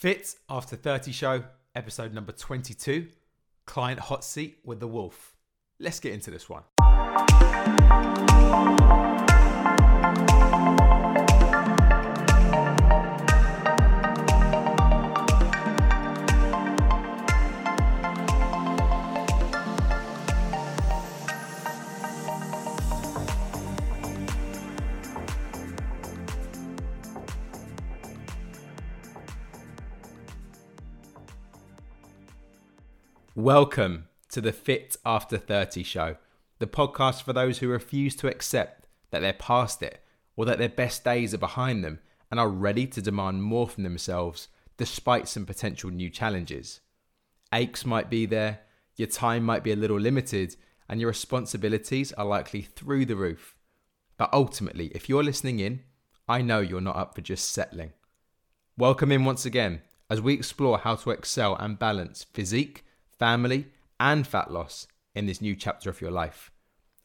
Fit After 30 Show, episode number 22 Client Hot Seat with the Wolf. Let's get into this one. Welcome to the Fit After 30 show, the podcast for those who refuse to accept that they're past it or that their best days are behind them and are ready to demand more from themselves despite some potential new challenges. Aches might be there, your time might be a little limited, and your responsibilities are likely through the roof. But ultimately, if you're listening in, I know you're not up for just settling. Welcome in once again as we explore how to excel and balance physique family, and fat loss in this new chapter of your life.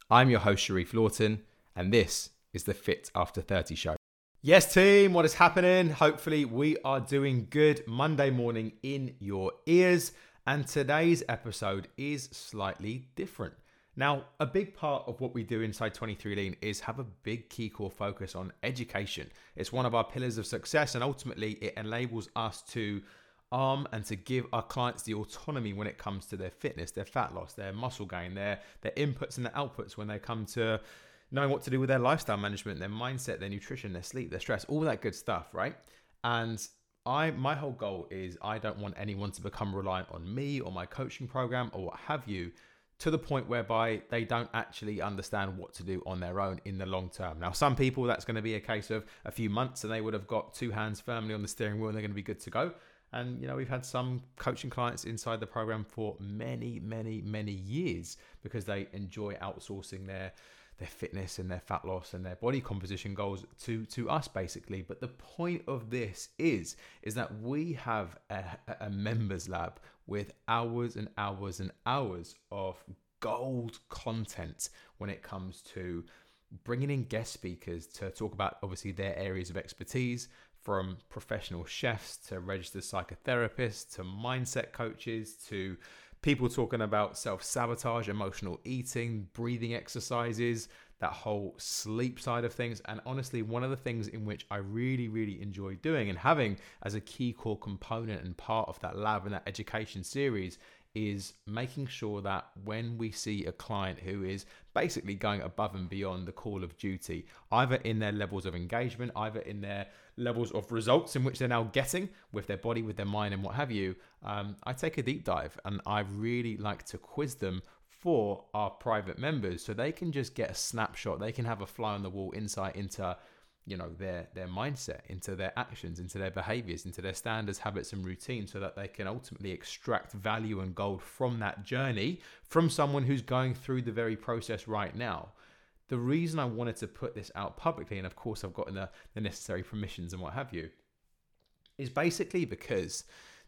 I'm your host, Sharif Lawton, and this is the Fit After 30 show. Yes, team, what is happening? Hopefully, we are doing good Monday morning in your ears, and today's episode is slightly different. Now, a big part of what we do inside 23 Lean is have a big key core focus on education. It's one of our pillars of success, and ultimately, it enables us to arm and to give our clients the autonomy when it comes to their fitness, their fat loss, their muscle gain, their their inputs and their outputs when they come to knowing what to do with their lifestyle management, their mindset, their nutrition, their sleep, their stress, all that good stuff, right? And I my whole goal is I don't want anyone to become reliant on me or my coaching program or what have you to the point whereby they don't actually understand what to do on their own in the long term. Now, some people that's going to be a case of a few months and they would have got two hands firmly on the steering wheel and they're going to be good to go. And you know, we've had some coaching clients inside the program for many, many, many years because they enjoy outsourcing their their fitness and their fat loss and their body composition goals to to us basically. But the point of this is is that we have a, a members lab with hours and hours and hours of gold content when it comes to bringing in guest speakers to talk about obviously their areas of expertise from professional chefs to registered psychotherapists to mindset coaches to people talking about self sabotage, emotional eating, breathing exercises, that whole sleep side of things. And honestly, one of the things in which I really, really enjoy doing and having as a key core component and part of that lab and that education series is making sure that when we see a client who is basically going above and beyond the call of duty, either in their levels of engagement, either in their levels of results in which they're now getting with their body, with their mind, and what have you, um, I take a deep dive and I really like to quiz them for our private members so they can just get a snapshot, they can have a fly on the wall insight into you know their their mindset into their actions into their behaviors into their standards habits and routines so that they can ultimately extract value and gold from that journey from someone who's going through the very process right now the reason I wanted to put this out publicly, and of course I've gotten the, the necessary permissions and what have you, is basically because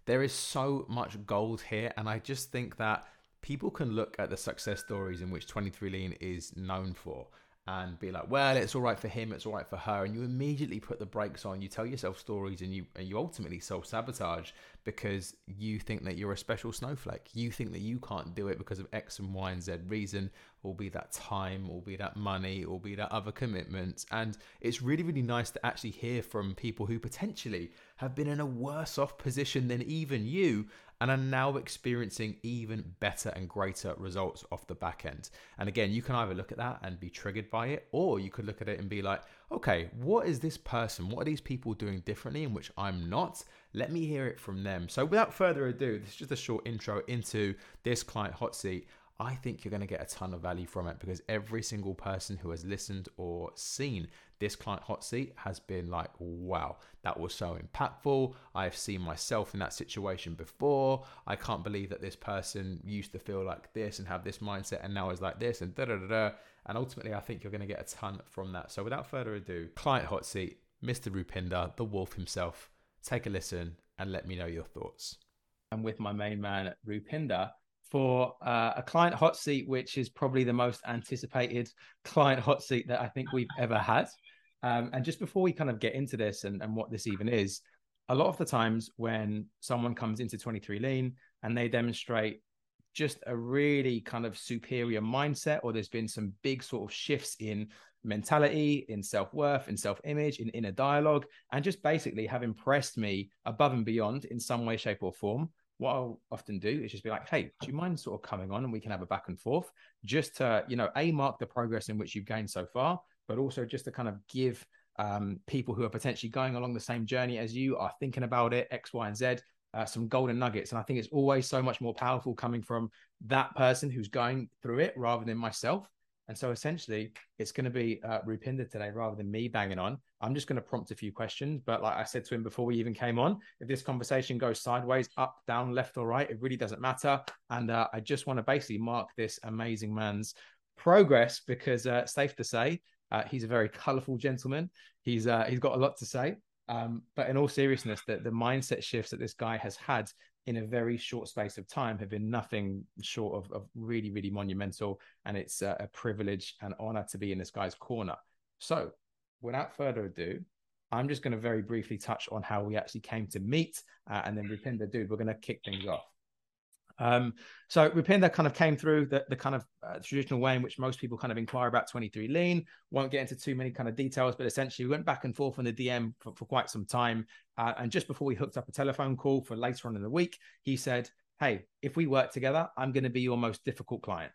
there is so much gold here. And I just think that people can look at the success stories in which 23 Lean is known for and be like, well, it's all right for him, it's all right for her, and you immediately put the brakes on. You tell yourself stories, and you and you ultimately self sabotage because you think that you're a special snowflake. You think that you can't do it because of X and Y and Z reason, or be that time, or be that money, or be that other commitments. And it's really, really nice to actually hear from people who potentially have been in a worse off position than even you and are now experiencing even better and greater results off the back end. And again, you can either look at that and be triggered by it, or you could look at it and be like, okay, what is this person? What are these people doing differently in which I'm not? Let me hear it from them. So, without further ado, this is just a short intro into this client hot seat. I think you're going to get a ton of value from it because every single person who has listened or seen this client hot seat has been like, wow, that was so impactful. I've seen myself in that situation before. I can't believe that this person used to feel like this and have this mindset and now is like this and da da da da. And ultimately, I think you're going to get a ton from that. So without further ado, client hot seat, Mr. Rupinder, the wolf himself. Take a listen and let me know your thoughts. I'm with my main man, Rupinder for uh, a client hot seat, which is probably the most anticipated client hot seat that I think we've ever had. Um, and just before we kind of get into this and, and what this even is, a lot of the times when someone comes into 23 lean and they demonstrate just a really kind of superior mindset or there's been some big sort of shifts in mentality in self-worth in self-image in inner dialogue and just basically have impressed me above and beyond in some way shape or form what I'll often do is just be like, hey, do you mind sort of coming on and we can have a back and forth just to, you know, A, mark the progress in which you've gained so far, but also just to kind of give um, people who are potentially going along the same journey as you are thinking about it, X, Y, and Z, uh, some golden nuggets. And I think it's always so much more powerful coming from that person who's going through it rather than myself. And so essentially, it's going to be uh, Rupinder today rather than me banging on. I'm just going to prompt a few questions. But like I said to him before we even came on, if this conversation goes sideways, up, down, left, or right, it really doesn't matter. And uh, I just want to basically mark this amazing man's progress because, uh, safe to say, uh, he's a very colorful gentleman. He's uh, he's got a lot to say. Um, but in all seriousness, the, the mindset shifts that this guy has had in a very short space of time have been nothing short of, of really, really monumental. And it's a, a privilege and honor to be in this guy's corner. So, without further ado, I'm just going to very briefly touch on how we actually came to meet. Uh, and then Rupinder, dude, we're going to kick things off. Um, so Rupinder kind of came through the, the kind of uh, traditional way in which most people kind of inquire about 23 lean. Won't get into too many kind of details, but essentially we went back and forth on the DM for, for quite some time. Uh, and just before we hooked up a telephone call for later on in the week, he said, Hey, if we work together, I'm going to be your most difficult client.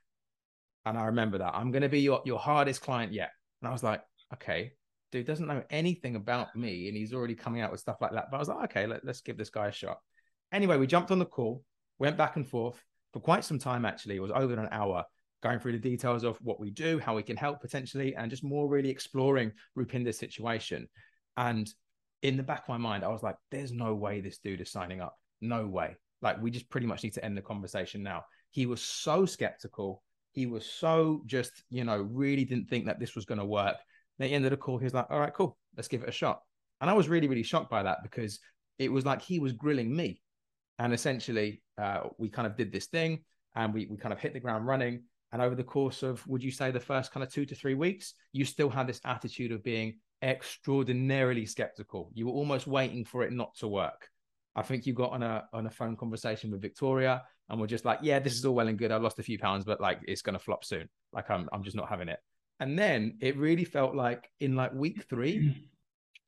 And I remember that I'm going to be your, your hardest client yet. And I was like, okay, dude doesn't know anything about me and he's already coming out with stuff like that. But I was like, okay, let, let's give this guy a shot. Anyway, we jumped on the call went back and forth for quite some time, actually. It was over an hour going through the details of what we do, how we can help potentially, and just more really exploring Rupinder's situation. And in the back of my mind, I was like, there's no way this dude is signing up. No way. Like, we just pretty much need to end the conversation now. He was so skeptical. He was so just, you know, really didn't think that this was going to work. At the end of the call, he was like, all right, cool, let's give it a shot. And I was really, really shocked by that because it was like he was grilling me. And essentially, uh, we kind of did this thing and we, we kind of hit the ground running. And over the course of, would you say, the first kind of two to three weeks, you still had this attitude of being extraordinarily skeptical. You were almost waiting for it not to work. I think you got on a on a phone conversation with Victoria and we're just like, yeah, this is all well and good. I lost a few pounds, but like it's gonna flop soon. Like I'm I'm just not having it. And then it really felt like in like week three,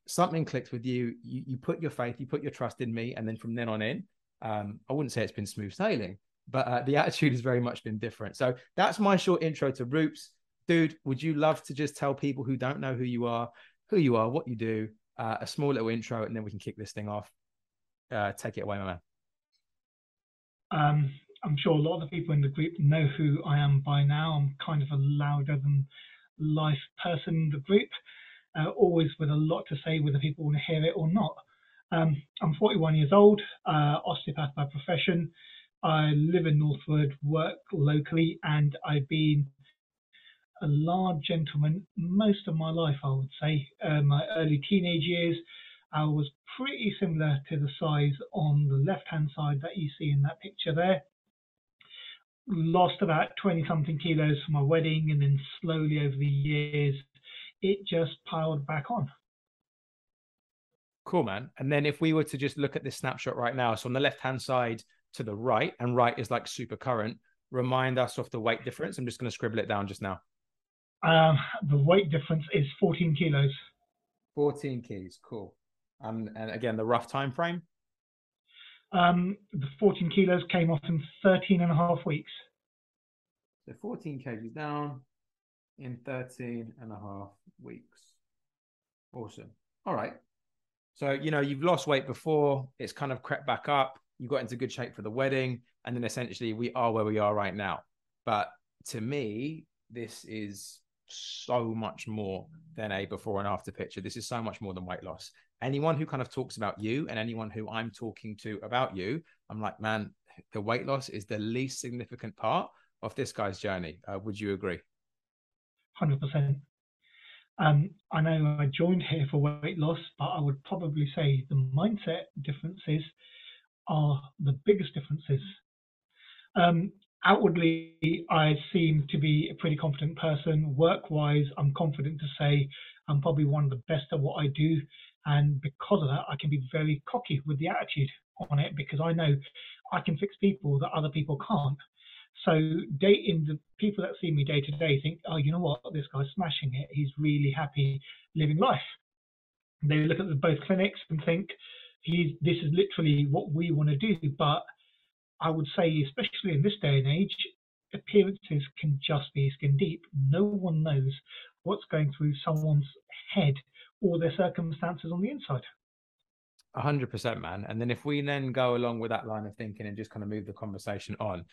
something clicked with you. You you put your faith, you put your trust in me, and then from then on in, um, I wouldn't say it's been smooth sailing, but uh, the attitude has very much been different. So that's my short intro to Roops. Dude, would you love to just tell people who don't know who you are, who you are, what you do, uh, a small little intro, and then we can kick this thing off. Uh, take it away, my man. Um, I'm sure a lot of the people in the group know who I am by now. I'm kind of a louder than life person in the group, uh, always with a lot to say, whether people want to hear it or not. Um, I'm 41 years old, uh, osteopath by profession. I live in Northwood, work locally, and I've been a large gentleman most of my life, I would say. Uh, my early teenage years, I was pretty similar to the size on the left hand side that you see in that picture there. Lost about 20 something kilos for my wedding, and then slowly over the years, it just piled back on. Cool, man. And then if we were to just look at this snapshot right now, so on the left hand side to the right, and right is like super current, remind us of the weight difference. I'm just going to scribble it down just now. Um, the weight difference is 14 kilos. 14 keys, cool. Um, and again, the rough time frame? Um, the 14 kilos came off in 13 and a half weeks. So 14 kgs down in 13 and a half weeks. Awesome. All right. So, you know, you've lost weight before, it's kind of crept back up, you got into good shape for the wedding, and then essentially we are where we are right now. But to me, this is so much more than a before and after picture. This is so much more than weight loss. Anyone who kind of talks about you and anyone who I'm talking to about you, I'm like, man, the weight loss is the least significant part of this guy's journey. Uh, would you agree? 100%. Um, I know I joined here for weight loss, but I would probably say the mindset differences are the biggest differences. Um, outwardly, I seem to be a pretty confident person. Work wise, I'm confident to say I'm probably one of the best at what I do. And because of that, I can be very cocky with the attitude on it because I know I can fix people that other people can't. So dating the people that see me day to day think, oh, you know what, this guy's smashing it. He's really happy living life. They look at the both clinics and think, he's this is literally what we want to do. But I would say, especially in this day and age, appearances can just be skin deep. No one knows what's going through someone's head or their circumstances on the inside. Hundred percent, man. And then if we then go along with that line of thinking and just kind of move the conversation on,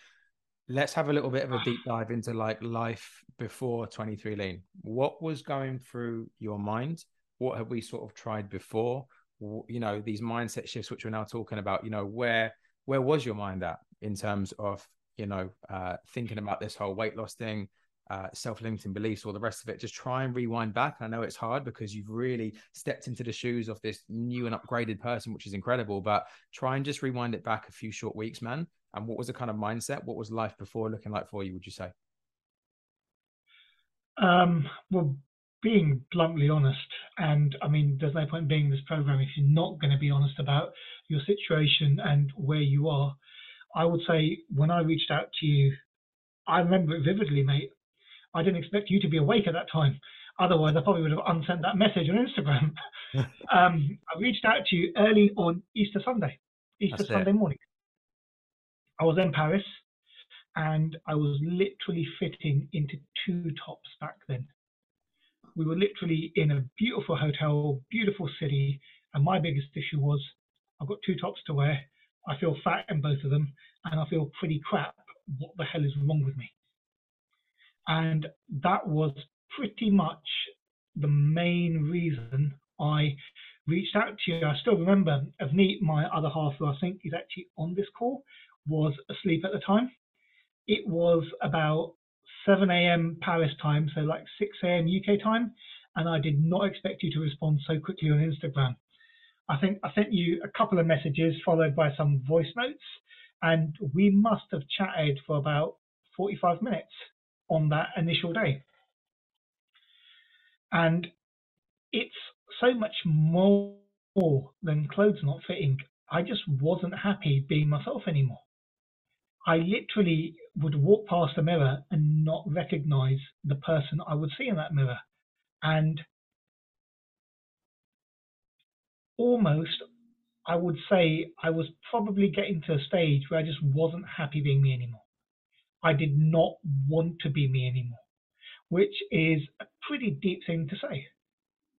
let's have a little bit of a deep dive into like life before 23 lean. What was going through your mind? What have we sort of tried before? You know, these mindset shifts, which we're now talking about, you know, where where was your mind at in terms of, you know, uh, thinking about this whole weight loss thing, uh, self-limiting beliefs, all the rest of it. Just try and rewind back. I know it's hard because you've really stepped into the shoes of this new and upgraded person, which is incredible. But try and just rewind it back a few short weeks, man. And what was the kind of mindset? What was life before looking like for you? Would you say? Um, well, being bluntly honest, and I mean, there's no point being in this program if you're not going to be honest about your situation and where you are. I would say when I reached out to you, I remember it vividly, mate. I didn't expect you to be awake at that time. Otherwise, I probably would have unsent that message on Instagram. um, I reached out to you early on Easter Sunday, Easter That's Sunday it. morning. I was in Paris and I was literally fitting into two tops back then. We were literally in a beautiful hotel, beautiful city, and my biggest issue was I've got two tops to wear. I feel fat in both of them, and I feel pretty crap. What the hell is wrong with me? And that was pretty much the main reason I reached out to you. I still remember Avneet, my other half, who I think is actually on this call, was asleep at the time. It was about 7 a.m. Paris time, so like 6 a.m. UK time, and I did not expect you to respond so quickly on Instagram. I think I sent you a couple of messages followed by some voice notes, and we must have chatted for about 45 minutes on that initial day. And it's so much more than clothes not fitting. I just wasn't happy being myself anymore. I literally would walk past a mirror and not recognize the person I would see in that mirror. And almost, I would say, I was probably getting to a stage where I just wasn't happy being me anymore. I did not want to be me anymore, which is a pretty deep thing to say.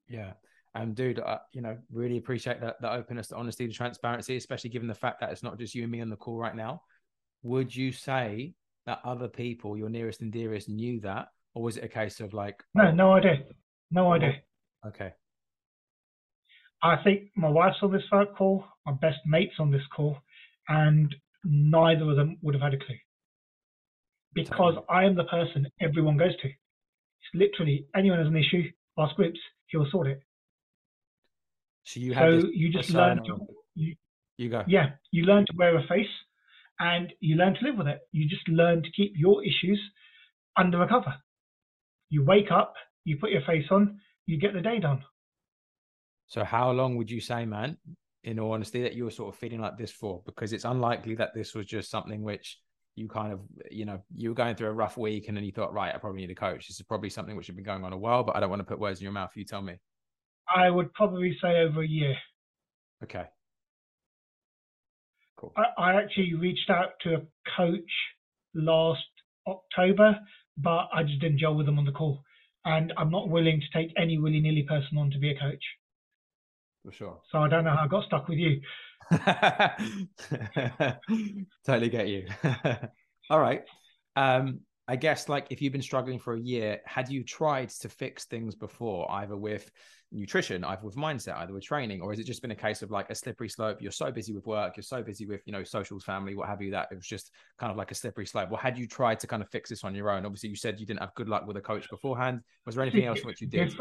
Yeah. And dude, uh, you know, really appreciate that the openness, the honesty, the transparency, especially given the fact that it's not just you and me on the call right now. Would you say that other people, your nearest and dearest, knew that, or was it a case of like? No, oh, no idea, no oh, idea. Okay. I think my wife's on this phone call, my best mates on this call, and neither of them would have had a clue because I am the person everyone goes to. It's literally anyone has an issue, ask Roops, he'll sort it. So you have so you just learn to you, you go. Yeah, you learn to wear a face, and you learn to live with it. You just learn to keep your issues under a cover. You wake up, you put your face on, you get the day done. So how long would you say, man, in all honesty, that you were sort of feeling like this for? Because it's unlikely that this was just something which you kind of, you know, you were going through a rough week and then you thought, right, I probably need a coach. This is probably something which has been going on a while, but I don't want to put words in your mouth. You tell me. I would probably say over a year. Okay. Cool. I, I actually reached out to a coach last October, but I just didn't gel with them on the call. And I'm not willing to take any willy nilly person on to be a coach. For sure. So I don't know how I got stuck with you. totally get you. All right. Um, I guess like if you've been struggling for a year, had you tried to fix things before, either with nutrition, either with mindset, either with training, or has it just been a case of like a slippery slope? You're so busy with work, you're so busy with, you know, socials, family, what have you, that it was just kind of like a slippery slope. Well, had you tried to kind of fix this on your own? Obviously, you said you didn't have good luck with a coach beforehand. Was there anything else which you did?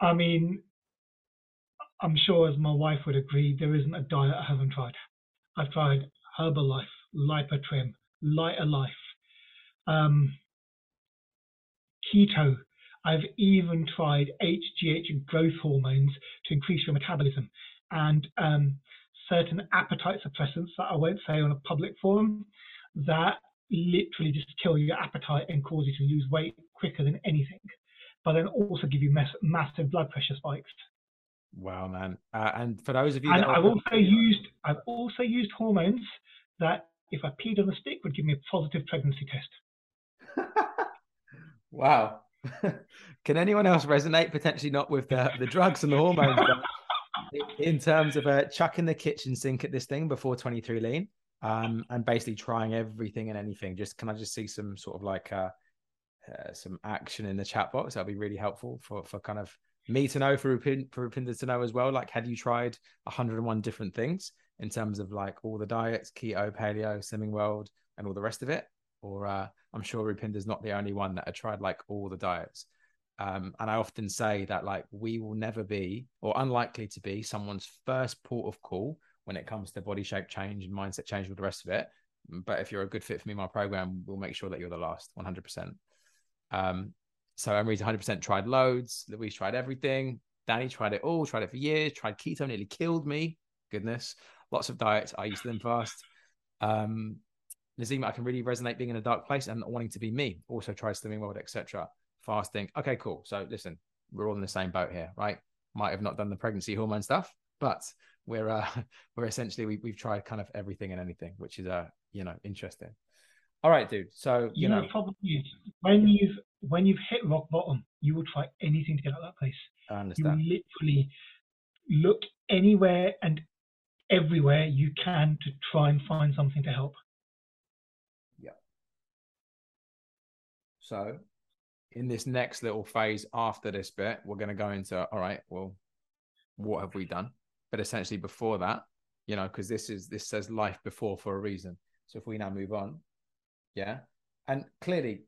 I mean, I'm sure as my wife would agree, there isn't a diet I haven't tried. I've tried Herbalife, Lipotrim, Lighter Life, um, keto. I've even tried HGH growth hormones to increase your metabolism and um, certain appetite suppressants that I won't say on a public forum that literally just kill your appetite and cause you to lose weight quicker than anything, but then also give you mass- massive blood pressure spikes. Wow, man! Uh, and for those of you, and that I've are... also used I've also used hormones that if I peed on a stick would give me a positive pregnancy test. wow. Can anyone else resonate? Potentially not with the, the drugs and the hormones, in terms of uh, chucking the kitchen sink at this thing before 23 lean, um, and basically trying everything and anything. Just can I just see some sort of like uh, uh, some action in the chat box? That'll be really helpful for for kind of me to know, for Rupin, for Rupinder to know as well. Like, have you tried 101 different things in terms of like all the diets, keto, paleo, slimming world, and all the rest of it? Or uh, I'm sure Rupinder's not the only one that had tried like all the diets. Um, and I often say that like we will never be or unlikely to be someone's first port of call when it comes to body shape change and mindset change, with the rest of it. But if you're a good fit for me, my program we'll make sure that you're the last 100%. Um, so Emery's 100% tried loads. Louise tried everything. Danny tried it all, tried it for years, tried keto, nearly killed me. Goodness. Lots of diets. I used them fast. Um, Nazima, I can really resonate being in a dark place and not wanting to be me. Also tried slimming world, etc. Fasting. Okay, cool. So listen, we're all in the same boat here, right? Might have not done the pregnancy hormone stuff, but we're uh we're essentially we, we've tried kind of everything and anything, which is uh you know interesting. All right, dude. So you, you know, problem is when you've when you've hit rock bottom, you will try anything to get out of that place. I You understand. literally look anywhere and everywhere you can to try and find something to help. So, in this next little phase after this bit, we're going to go into all right, well, what have we done? But essentially, before that, you know, because this is this says life before for a reason. So, if we now move on, yeah, and clearly,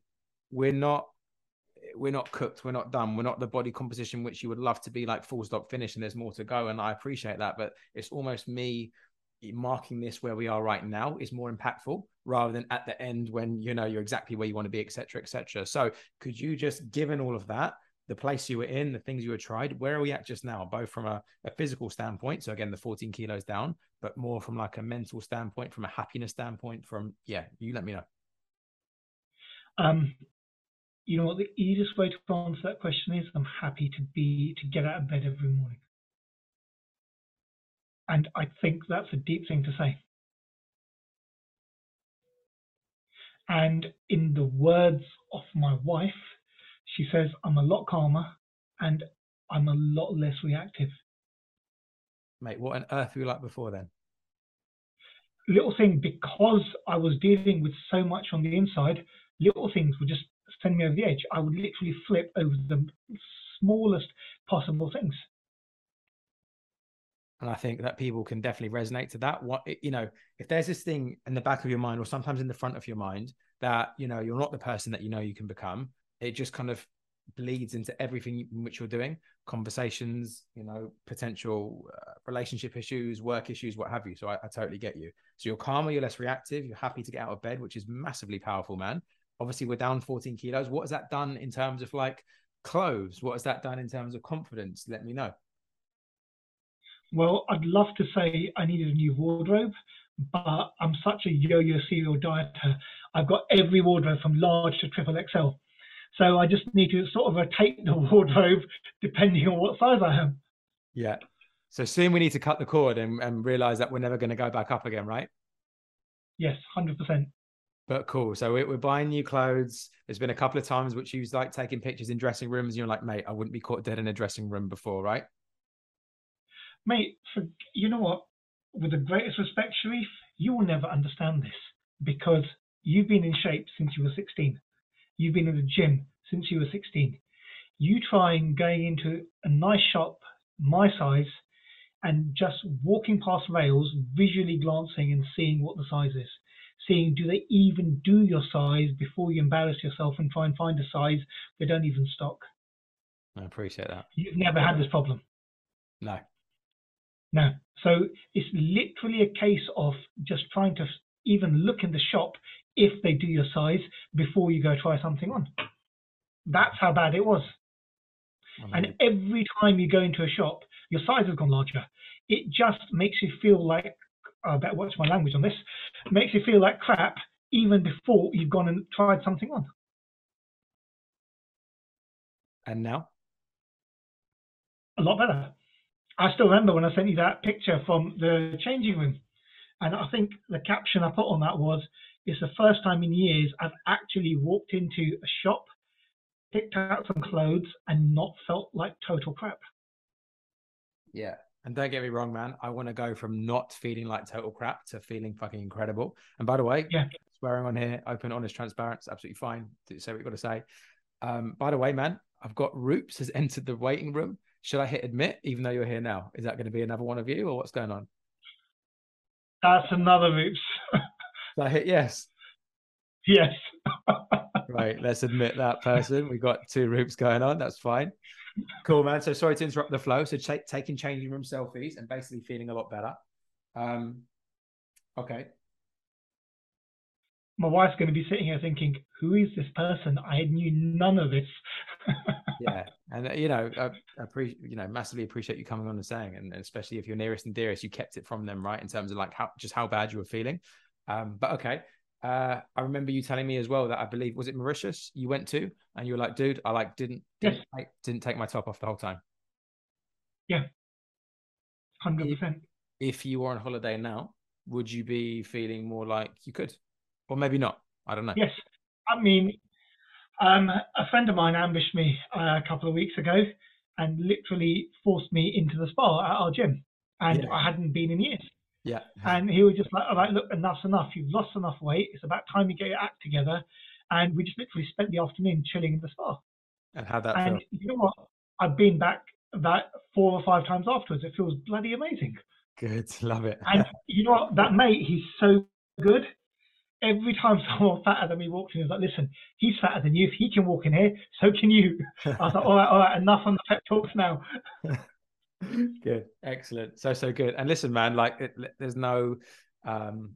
we're not we're not cooked, we're not done, we're not the body composition which you would love to be like full stop finish, and there's more to go. And I appreciate that, but it's almost me marking this where we are right now is more impactful rather than at the end when you know you're exactly where you want to be etc etc so could you just given all of that the place you were in the things you had tried where are we at just now both from a, a physical standpoint so again the 14 kilos down but more from like a mental standpoint from a happiness standpoint from yeah you let me know Um, you know what the easiest way to answer that question is? I'm happy to be to get out of bed every morning. And I think that's a deep thing to say. And in the words of my wife, she says, I'm a lot calmer and I'm a lot less reactive. mate what on earth were you like before then Little thing, because I was dealing with so much on the inside, little things would just send me over the edge. I would literally flip over the smallest possible things. And i think that people can definitely resonate to that. What you know if there's this thing in the back of your mind or sometimes in the front of your mind that you know you're not the person that you know you can become it just kind of bleeds into everything in which you're doing conversations you know potential uh, relationship issues work issues what have you. So I, I totally get you. So you're calmer you're less reactive you're happy to get out of bed which is massively powerful man. Obviously we're down 14 kilos. What has that done in terms of like clothes? What has that done in terms of confidence? Let me know Well, I'd love to say I needed a new wardrobe, but I'm such a yo-yo serial dieter. I've got every wardrobe from large to triple XL. So I just need to sort of rotate the wardrobe depending on what size I am. Yeah. So soon we need to cut the cord and, and realize that we're never going to go back up again, right? Yes, 100%. But cool. So we- we're buying new clothes. There's been a couple of times which you've like taking pictures in dressing rooms. And you're like, mate, I wouldn't be caught dead in a dressing room before, right? Mate, for, you know what? With the greatest respect, Sharif, you will never understand this because you've been in shape since you were 16. You've been in the gym since you were 16. You try and going into a nice shop, my size, and just walking past rails, visually glancing and seeing what the size is. Seeing do they even do your size before you embarrass yourself and try and find a size they don't even stock. I appreciate that. You've never had this problem. No. No. So it's literally a case of just trying to even look in the shop if they do your size before you go try something on. That's how bad it was. Mm-hmm. And every time you go into a shop, your size has gone larger. It just makes you feel like I better watch my language on this. Makes you feel like crap even before you've gone and tried something on. And now? A lot better. I still remember when I sent you that picture from the changing room. And I think the caption I put on that was, it's the first time in years I've actually walked into a shop, picked out some clothes, and not felt like total crap. Yeah. And don't get me wrong, man. I want to go from not feeling like total crap to feeling fucking incredible. And by the way, yeah. swearing on here, open, honest, transparent, it's absolutely fine. to Say what you've got to say. Um, by the way, man, I've got Roops has entered the waiting room. Should I hit admit, even though you're here now? Is that going to be another one of you, or what's going on? That's another Roops. so I hit yes. Yes. right. Let's admit that person. We've got two Roops going on. That's fine. Cool, man. So sorry to interrupt the flow. So ch- taking changing room selfies and basically feeling a lot better. Um, okay. My wife's going to be sitting here thinking, "Who is this person? I knew none of this." yeah, and uh, you know, I, I appreciate, you know, massively appreciate you coming on and saying, and especially if you're nearest and dearest, you kept it from them, right? In terms of like how just how bad you were feeling. Um, but okay, uh, I remember you telling me as well that I believe was it Mauritius you went to, and you were like, dude, I like didn't didn't, yes. take, didn't take my top off the whole time. Yeah, hundred percent. If you were on holiday now, would you be feeling more like you could, or maybe not? I don't know. Yes, I mean, um, a friend of mine ambushed me uh, a couple of weeks ago and literally forced me into the spa at our gym, and yeah. I hadn't been in years. Yeah. And he was just like, all right, look, enough's enough. You've lost enough weight. It's about time you get your act together. And we just literally spent the afternoon chilling in the spa. And how that And you know what? I've been back about four or five times afterwards. It feels bloody amazing. Good. Love it. and you know what? That mate, he's so good. Every time someone fatter than me walks in, he's like, listen, he's fatter than you. If he can walk in here, so can you. I was like, all right, all right, enough on the pep talks now. good excellent so so good and listen man like it, there's no um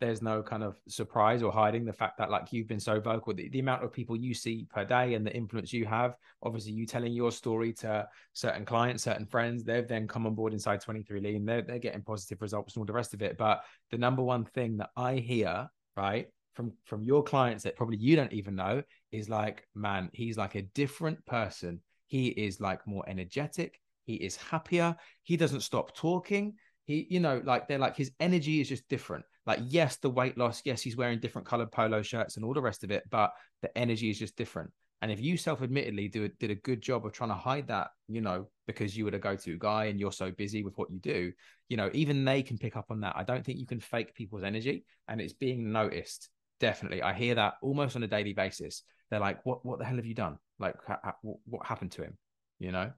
there's no kind of surprise or hiding the fact that like you've been so vocal the, the amount of people you see per day and the influence you have obviously you telling your story to certain clients certain friends they've then come on board inside 23 lean they're, they're getting positive results and all the rest of it but the number one thing that i hear right from from your clients that probably you don't even know is like man he's like a different person he is like more energetic he is happier. He doesn't stop talking. He, you know, like they're like his energy is just different. Like, yes, the weight loss, yes, he's wearing different colored polo shirts and all the rest of it, but the energy is just different. And if you self-admittedly do did a good job of trying to hide that, you know, because you were the go-to guy and you're so busy with what you do, you know, even they can pick up on that. I don't think you can fake people's energy, and it's being noticed. Definitely, I hear that almost on a daily basis. They're like, "What? What the hell have you done? Like, ha- ha- what happened to him?" You know.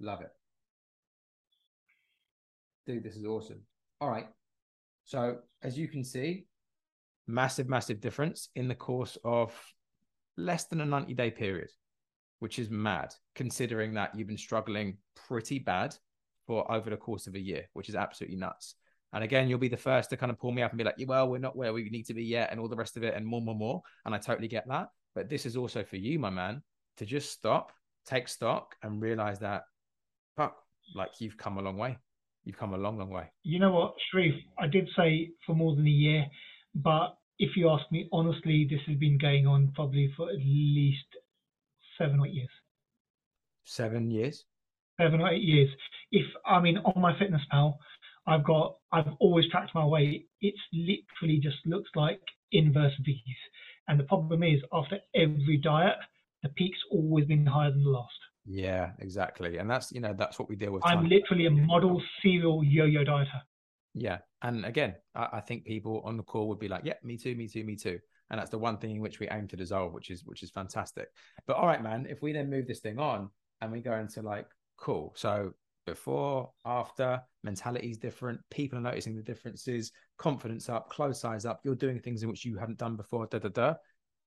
Love it. Dude, this is awesome. All right. So, as you can see, massive, massive difference in the course of less than a 90 day period, which is mad considering that you've been struggling pretty bad for over the course of a year, which is absolutely nuts. And again, you'll be the first to kind of pull me up and be like, well, we're not where we need to be yet, and all the rest of it, and more, more, more. And I totally get that. But this is also for you, my man, to just stop, take stock, and realize that fuck, like you've come a long way. You've come a long, long way. You know what, Sharif? I did say for more than a year, but if you ask me honestly, this has been going on probably for at least seven or eight years. Seven years. Seven or eight years. If I mean on MyFitnessPal, I've got I've always tracked my weight. It's literally just looks like inverse V's. And the problem is after every diet, the peak's always been higher than the last. Yeah, exactly. And that's, you know, that's what we deal with. I'm literally a model serial yo-yo dieter. Yeah. And again, I, I, think people on the call would be like, yeah, me too, me too, me too. And that's the one thing in which we aim to dissolve, which is, which is fantastic. But all right, man, if we then move this thing on and we go into like, cool. So before, after, mentality is different. People are noticing the differences, confidence up, close size up. You're doing things in which you haven't done before. Da da da.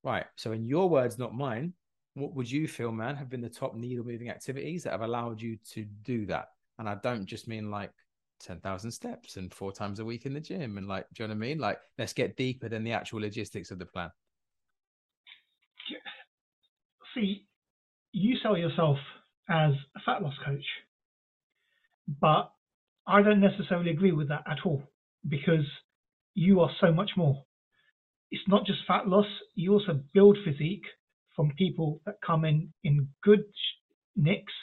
Right. So in your words, not mine, what would you feel, man, have been the top needle moving activities that have allowed you to do that? And I don't just mean like 10,000 steps and four times a week in the gym. And like, do you know what I mean? Like, let's get deeper than the actual logistics of the plan. see, you sell yourself as a fat loss coach, but I don't necessarily agree with that at all because you are so much more. It's not just fat loss, you also build physique from people that come in in good nicks.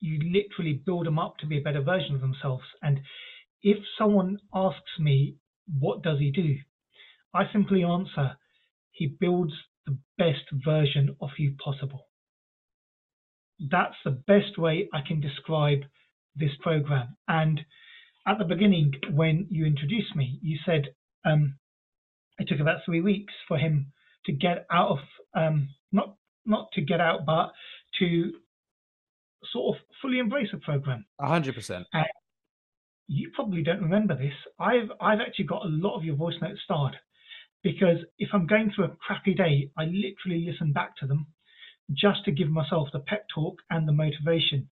You literally build them up to be a better version of themselves. And if someone asks me, what does he do? I simply answer, he builds the best version of you possible. That's the best way I can describe this program. And at the beginning, when you introduced me, you said um, it took about three weeks for him to get out of um, not not to get out, but to sort of fully embrace the program. A hundred percent. You probably don't remember this. I've I've actually got a lot of your voice notes starred because if I'm going through a crappy day, I literally listen back to them just to give myself the pep talk and the motivation.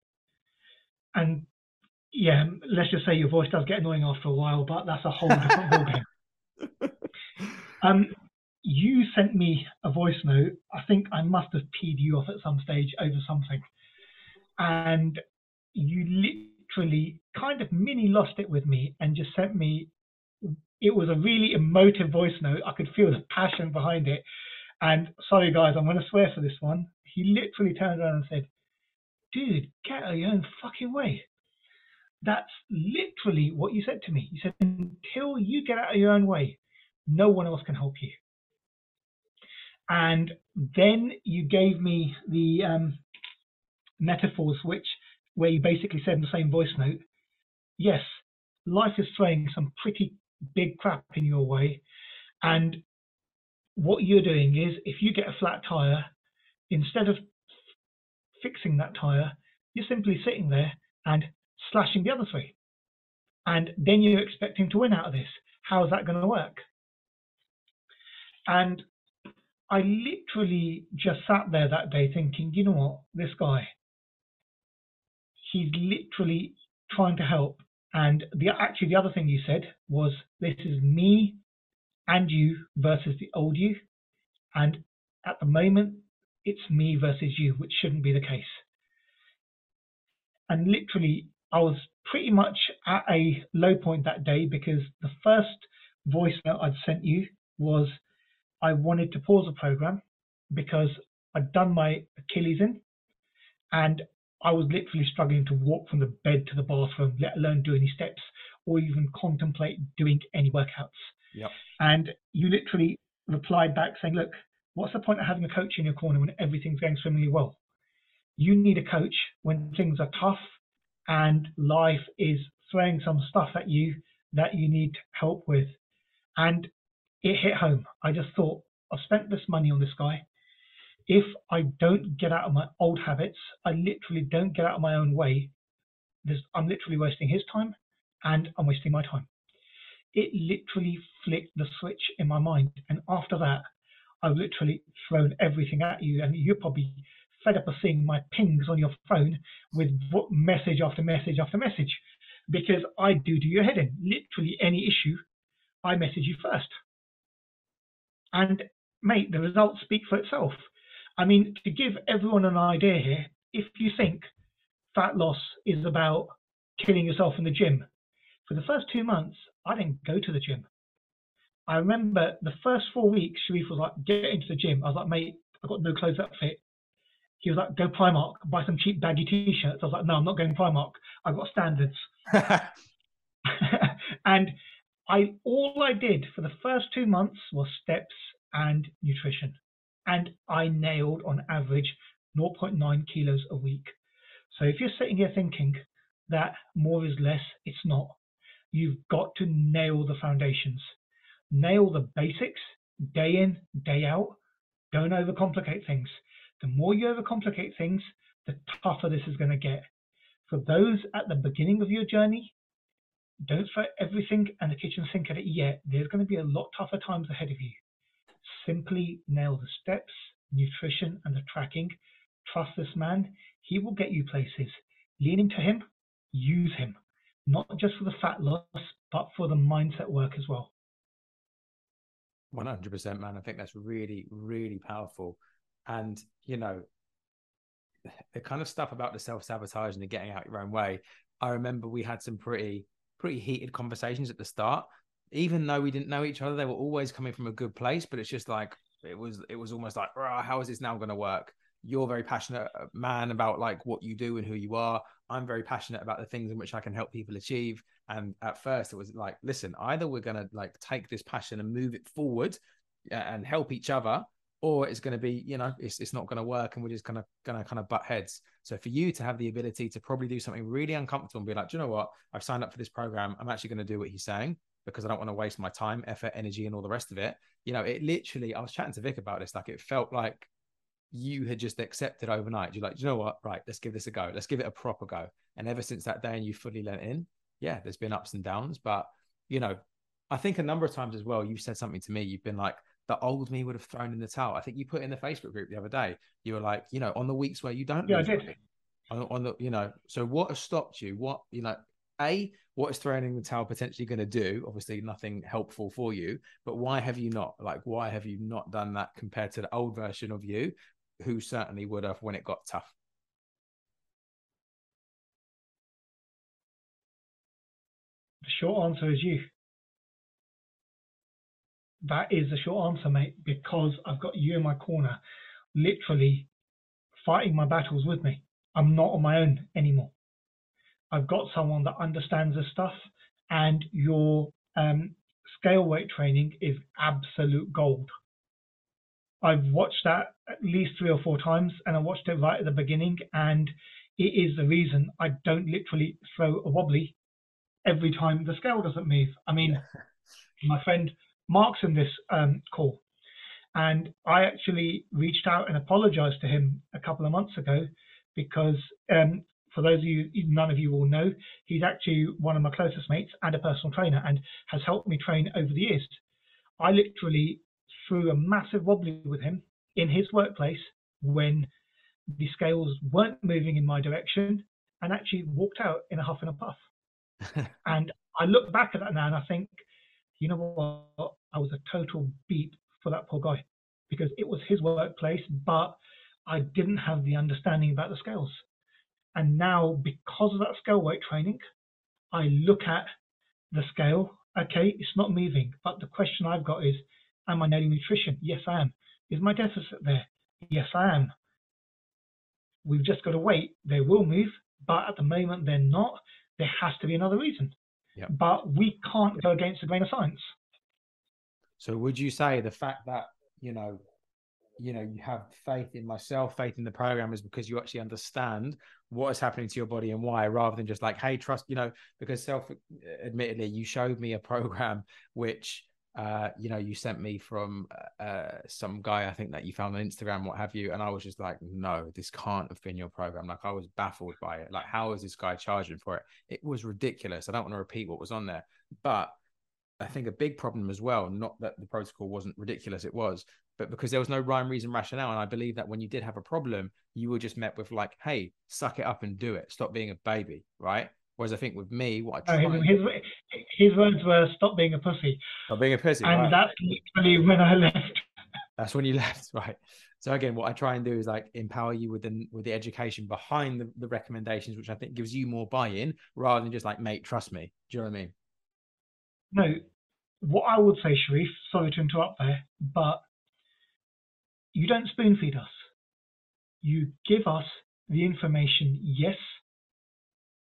And yeah, let's just say your voice does get annoying after a while, but that's a whole different ballgame. Um, you sent me a voice note. I think I must have peed you off at some stage over something, and you literally kind of mini lost it with me and just sent me. It was a really emotive voice note. I could feel the passion behind it. And sorry, guys, I'm going to swear for this one. He literally turned around and said, "Dude, get out of your own fucking way." That's literally what you said to me. You said, "Until you get out of your own way, no one else can help you." And then you gave me the um, metaphors, which where you basically said in the same voice note, yes, life is throwing some pretty big crap in your way, and what you're doing is if you get a flat tire, instead of fixing that tire, you're simply sitting there and slashing the other three. And then you're expecting to win out of this. How is that going to work? And I literally just sat there that day thinking, you know what, this guy, he's literally trying to help. And the actually the other thing you said was, this is me and you versus the old you. And at the moment, it's me versus you, which shouldn't be the case. And literally, I was pretty much at a low point that day because the first voice I'd sent you was I wanted to pause the program because I'd done my Achilles in and I was literally struggling to walk from the bed to the bathroom, let alone do any steps or even contemplate doing any workouts. Yep. And you literally replied back saying, Look, what's the point of having a coach in your corner when everything's going swimmingly well? You need a coach when things are tough and life is throwing some stuff at you that you need help with. And it hit home. I just thought, I've spent this money on this guy. If I don't get out of my old habits, I literally don't get out of my own way, I'm literally wasting his time and I'm wasting my time. It literally flicked the switch in my mind. And after that, I've literally thrown everything at you. And you're probably fed up of seeing my pings on your phone with message after message after message because I do do your head in. Literally any issue, I message you first. And mate, the results speak for itself. I mean, to give everyone an idea here, if you think fat loss is about killing yourself in the gym, for the first two months, I didn't go to the gym. I remember the first four weeks, Sharif was like, get into the gym. I was like, mate, I've got no clothes that fit. He was like, go Primark, buy some cheap baggy t-shirts. I was like, no, I'm not going Primark. I've got standards. and I all I did for the first two months was steps and nutrition, and I nailed on average 0.9 kilos a week. So if you're sitting here thinking that more is less, it's not. You've got to nail the foundations, nail the basics day in, day out. Don't overcomplicate things. The more you overcomplicate things, the tougher this is going to get. For those at the beginning of your journey, don't throw everything and the kitchen sink at it yet. There's going to be a lot tougher times ahead of you. Simply nail the steps, nutrition, and the tracking. Trust this man. He will get you places. Lean into him, use him, not just for the fat loss, but for the mindset work as well. 100%, man. I think that's really, really powerful. And, you know, the kind of stuff about the self sabotage and the getting out your own way. I remember we had some pretty pretty heated conversations at the start. Even though we didn't know each other, they were always coming from a good place. But it's just like it was it was almost like, how is this now going to work? You're very passionate uh, man about like what you do and who you are. I'm very passionate about the things in which I can help people achieve. And at first, it was like, listen, either we're going to like take this passion and move it forward and help each other, or it's going to be, you know, it's, it's not going to work and we're just going to going to kind of butt heads. So for you to have the ability to probably do something really uncomfortable and be like, do you know what? I've signed up for this program. I'm actually going to do what he's saying because I don't want to waste my time, effort, energy, and all the rest of it. You know, it literally, I was chatting to Vic about this. Like, it felt like you had just accepted overnight. You're like, you know what? Right, let's give this a go. Let's give it a proper go. And ever since that day, and you fully lent in, yeah, there's been ups and downs. But, you know, I think a number of times as well, you've said something to me. You've been like, the old me would have thrown in the towel. I think you put in the Facebook group the other day. You were like, you know, on the weeks where you don't. Yeah, I did. On, on the, you know, so what has stopped you? What you know, a what is throwing in the towel potentially going to do? Obviously, nothing helpful for you. But why have you not? Like, why have you not done that compared to the old version of you, who certainly would have when it got tough? The short answer is you. That is the short answer, mate, because I've got you in my corner, literally fighting my battles with me. I'm not on my own anymore. I've got someone that understands the stuff, and your um, scale weight training is absolute gold. I've watched that at least three or four times, and I watched it right at the beginning, and it is the reason I don't literally throw a wobbly every time the scale doesn't move. I mean, my friend Mark's in this um, call. And I actually reached out and apologized to him a couple of months ago because, um, for those of you, none of you will know, he's actually one of my closest mates and a personal trainer and has helped me train over the years. I literally threw a massive wobbly with him in his workplace when the scales weren't moving in my direction and actually walked out in a huff and a puff. and I look back at that now and I think, you know what? I was a total beep for that poor guy because it was his workplace, but I didn't have the understanding about the scales. And now, because of that scale weight training, I look at the scale. Okay, it's not moving, but the question I've got is, am I nailing nutrition? Yes, I am. Is my deficit there? Yes, I am. We've just got to wait. They will move, but at the moment they're not. There has to be another reason. Yep. But we can't go against the grain of science. So would you say the fact that, you know, you know, you have faith in myself, faith in the program is because you actually understand what is happening to your body and why, rather than just like, hey, trust, you know, because self admittedly, you showed me a program which uh, you know, you sent me from uh, some guy I think that you found on Instagram, what have you, and I was just like, no, this can't have been your program. Like I was baffled by it. Like, how is this guy charging for it? It was ridiculous. I don't want to repeat what was on there, but I think a big problem as well, not that the protocol wasn't ridiculous, it was, but because there was no rhyme, reason, rationale. And I believe that when you did have a problem, you were just met with like, hey, suck it up and do it. Stop being a baby, right? Whereas I think with me, what I try his, his, words were "Stop being a pussy." Stop being a pussy, and right. that's literally when I left. That's when you left, right? So again, what I try and do is like empower you with the with the education behind the, the recommendations, which I think gives you more buy-in rather than just like, mate, trust me. Do you know what I mean? No, what I would say, Sharif, sorry to interrupt there, but you don't spoon feed us. You give us the information, yes,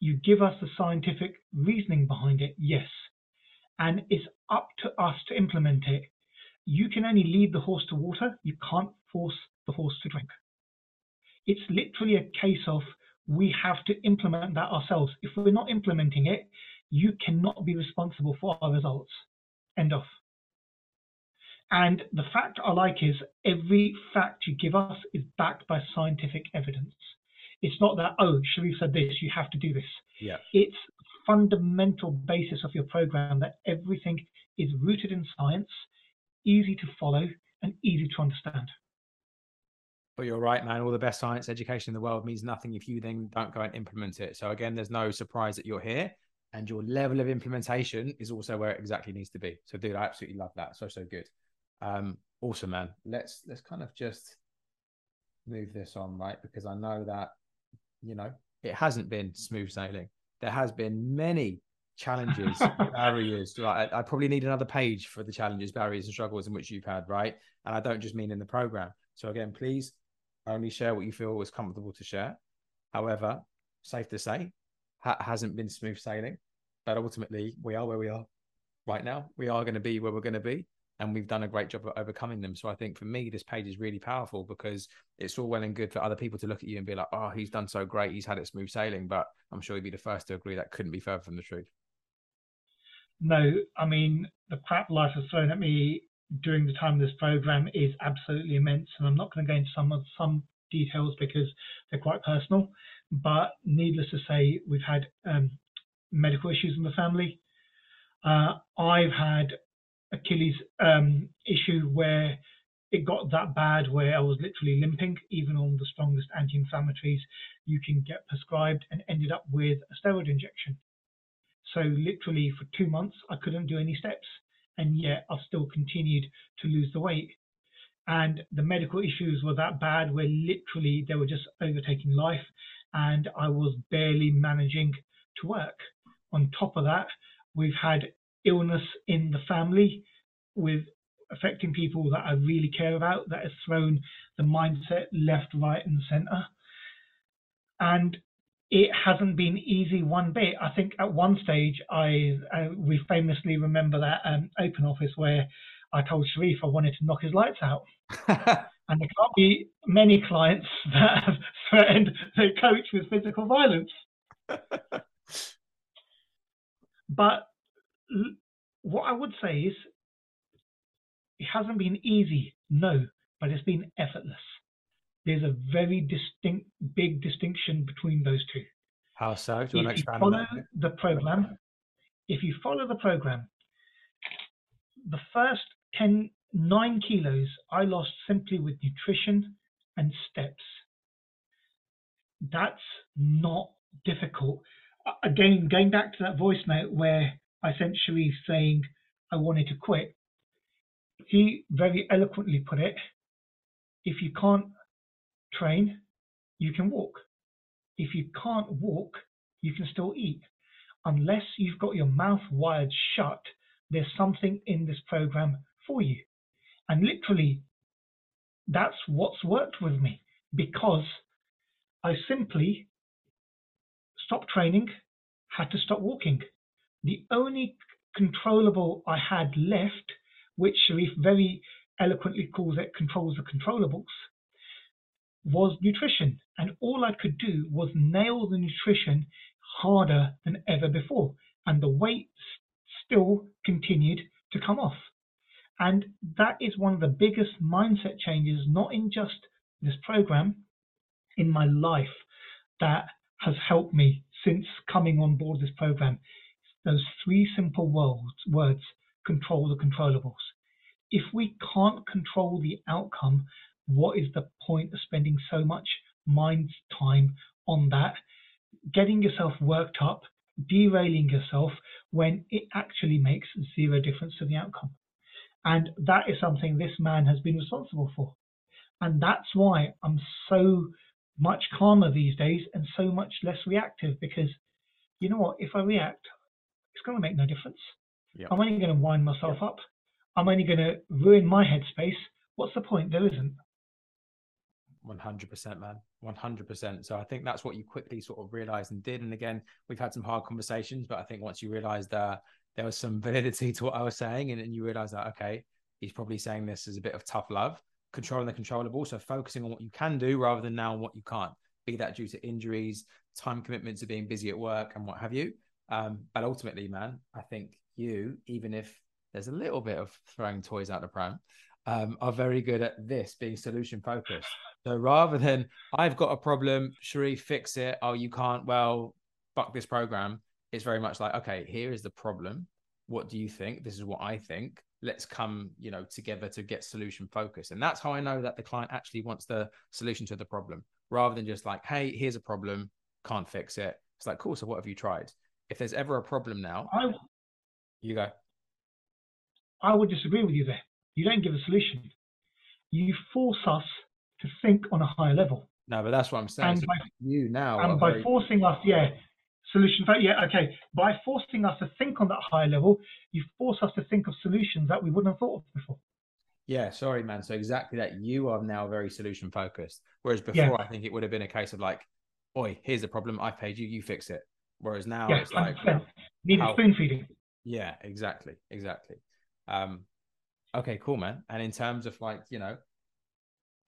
you give us the scientific reasoning behind it, yes. And it's up to us to implement it. You can only lead the horse to water, you can't force the horse to drink. It's literally a case of we have to implement that ourselves. If we're not implementing it, you cannot be responsible for our results. End of. And the fact I like is every fact you give us is backed by scientific evidence. It's not that, oh, Sharif said this, you have to do this. Yeah. It's fundamental basis of your program that everything is rooted in science, easy to follow, and easy to understand. But you're right, man. All the best science education in the world means nothing if you then don't go and implement it. So again, there's no surprise that you're here, and your level of implementation is also where it exactly needs to be. So, dude, I absolutely love that. So so good. Um, awesome, man. Let's let's kind of just move this on, right? Because I know that you know, it hasn't been smooth sailing. There has been many challenges, barriers. Like I, I, probably need another page for the challenges, barriers, and struggles in which you've had, right? And I don't just mean in the program. So again, please only share what you feel is comfortable to share. However, safe to say, ha- hasn't been smooth sailing, but ultimately we are where we are right now. We are going to be where we're going to be, and we've done a great job of overcoming them. So I think for me, this page is really powerful because it's all well and good for other people to look at you and be like, "Oh, he's done so great. He's had it smooth sailing." But I'm sure you'd be the first to agree that couldn't be further from the truth. No, I mean the crap life has thrown at me during the time of this program is absolutely immense, and I'm not going to go into some of some details because they're quite personal. But needless to say, we've had um, medical issues in the family. Uh, I've had Achilles um, issue where it got that bad where I was literally limping, even on the strongest anti-inflammatories you can get prescribed, and ended up with a steroid injection. So literally for two months I couldn't do any steps, and yet I still continued to lose the weight. And the medical issues were that bad where literally they were just overtaking life, and I was barely managing to work. On top of that, we've had illness in the family with affecting people that I really care about that has thrown the mindset left, right, and center. And it hasn't been easy one bit. I think at one stage, I, I we famously remember that um, open office where I told Sharif I wanted to knock his lights out. and there can't be many clients that have threatened their coach with physical violence. but what I would say is it hasn't been easy, no, but it's been effortless. There's a very distinct, big distinction between those two. How so? Do you if want to expand follow on that? the program, if you follow the program, the first 10, 9 kilos I lost simply with nutrition and steps. That's not difficult. Again, going back to that voice note where Essentially saying I wanted to quit, he very eloquently put it if you can't train, you can walk. If you can't walk, you can still eat. Unless you've got your mouth wired shut, there's something in this program for you. And literally, that's what's worked with me because I simply stopped training, had to stop walking. The only controllable I had left, which Sharif very eloquently calls it controls the controllables, was nutrition. And all I could do was nail the nutrition harder than ever before. And the weight still continued to come off. And that is one of the biggest mindset changes, not in just this program, in my life that has helped me since coming on board this program. Those three simple words, words control the controllables. If we can't control the outcome, what is the point of spending so much mind time on that? Getting yourself worked up, derailing yourself when it actually makes zero difference to the outcome. And that is something this man has been responsible for. And that's why I'm so much calmer these days and so much less reactive because you know what? If I react, it's going to make no difference. Yep. I'm only going to wind myself yep. up. I'm only going to ruin my headspace. What's the point? There isn't. 100% man 100% so i think that's what you quickly sort of realized and did and again we've had some hard conversations but i think once you realized uh, there was some validity to what i was saying and, and you realize that okay he's probably saying this as a bit of tough love controlling the controllable so focusing on what you can do rather than now what you can't be that due to injuries time commitments of being busy at work and what have you um, but ultimately man i think you even if there's a little bit of throwing toys out the pram um, are very good at this being solution focused. So rather than I've got a problem, Sharif, fix it. Oh, you can't. Well, fuck this program. It's very much like, okay, here is the problem. What do you think? This is what I think. Let's come, you know, together to get solution focused. And that's how I know that the client actually wants the solution to the problem, rather than just like, hey, here's a problem, can't fix it. It's like, cool. So what have you tried? If there's ever a problem now, I, you go. I would disagree with you there. You don't give a solution. You force us to think on a higher level. No, but that's what I'm saying. And So by, you now, and by very- forcing us, yeah, solution yeah, okay. By forcing us to think on that higher level, you force us to think of solutions that we wouldn't have thought of before. Yeah, sorry, man. So exactly that. You are now very solution focused. Whereas before, Yeah. I think it would have been a case of like, "Oi, here's the problem. I paid you. You fix it." Whereas now yeah, it's like, 100%. Needed how- spoon feeding. yeah, exactly, exactly. Um, okay, cool, man. And in terms of like, you know,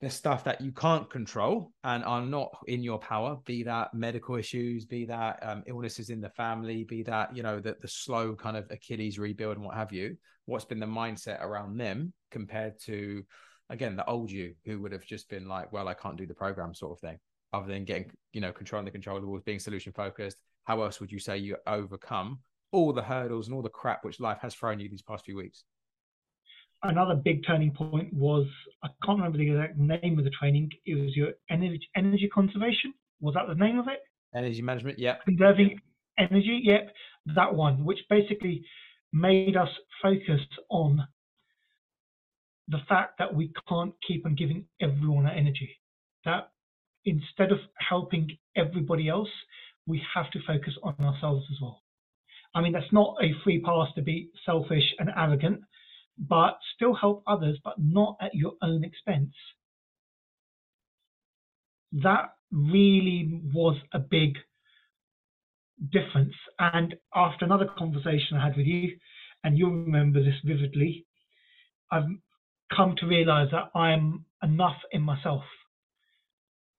the stuff that you can't control and are not in your power, be that medical issues, be that um, illnesses in the family, be that you know the the slow kind of Achilles rebuild and what have you. What's been the mindset around them compared to, again, the old you who would have just been like, well, I can't do the program sort of thing, other than getting you know controlling the controllables, being solution focused. How else would you say you overcome all the hurdles and all the crap which life has thrown you these past few weeks? Another big turning point was I can't remember the exact name of the training. It was your energy energy conservation. Was that the name of it? Energy management, yeah. conserving energy. Yep, that one, which basically made us focus on the fact that we can't keep on giving everyone our energy. That instead of helping everybody else, we have to focus on ourselves as well. I mean, that's not a free pass to be selfish and arrogant, but still help others, but not at your own expense. That really was a big difference. And after another conversation I had with you, and you'll remember this vividly, I've come to realize that I'm enough in myself.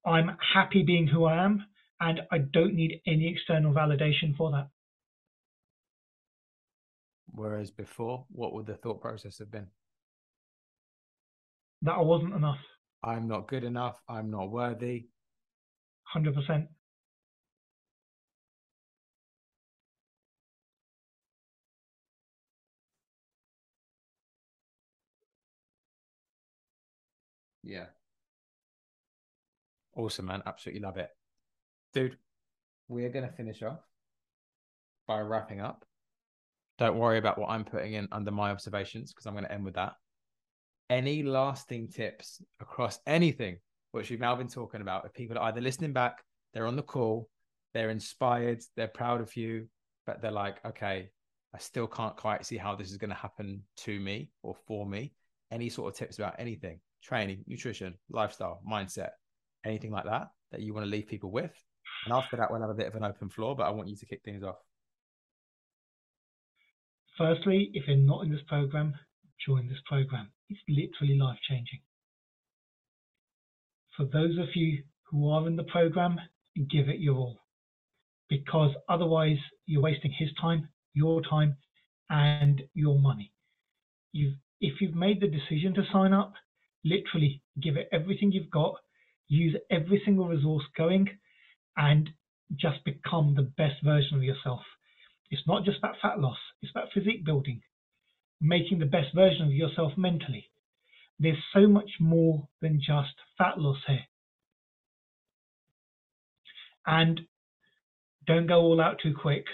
I'm happy being who I am, and I don't need any external validation for that. Whereas before, what would the thought process have been? That I wasn't enough, I'm not good enough. I'm not worthy. 100%. Yeah. Awesome, man. Absolutely love it. Dude, we're going to finish off by wrapping up. Don't worry about what I'm putting in under my observations because I'm going to end with that. Any lasting tips across anything which we've now been talking about? If people are either listening back, they're on the call, they're inspired, they're proud of you, but they're like, okay, I still can't quite see how this is going to happen to me or for me. Any sort of tips about anything, training, nutrition, lifestyle, mindset, anything like that that you want to leave people with? And after that, we'll have a bit of an open floor, but I want you to kick things off. Firstly, if you're not in this program, join this program. It's literally life changing. For those of you who are in the program, give it your all. Because otherwise, you're wasting his time, your time, and your money. You've, if you've made the decision to sign up, literally give it everything you've got, use every single resource going, and just become the best version of yourself. It's not just about fat loss, it's about physique building, making the best version of yourself mentally. There's so much more than just fat loss here. And don't go all out too quick.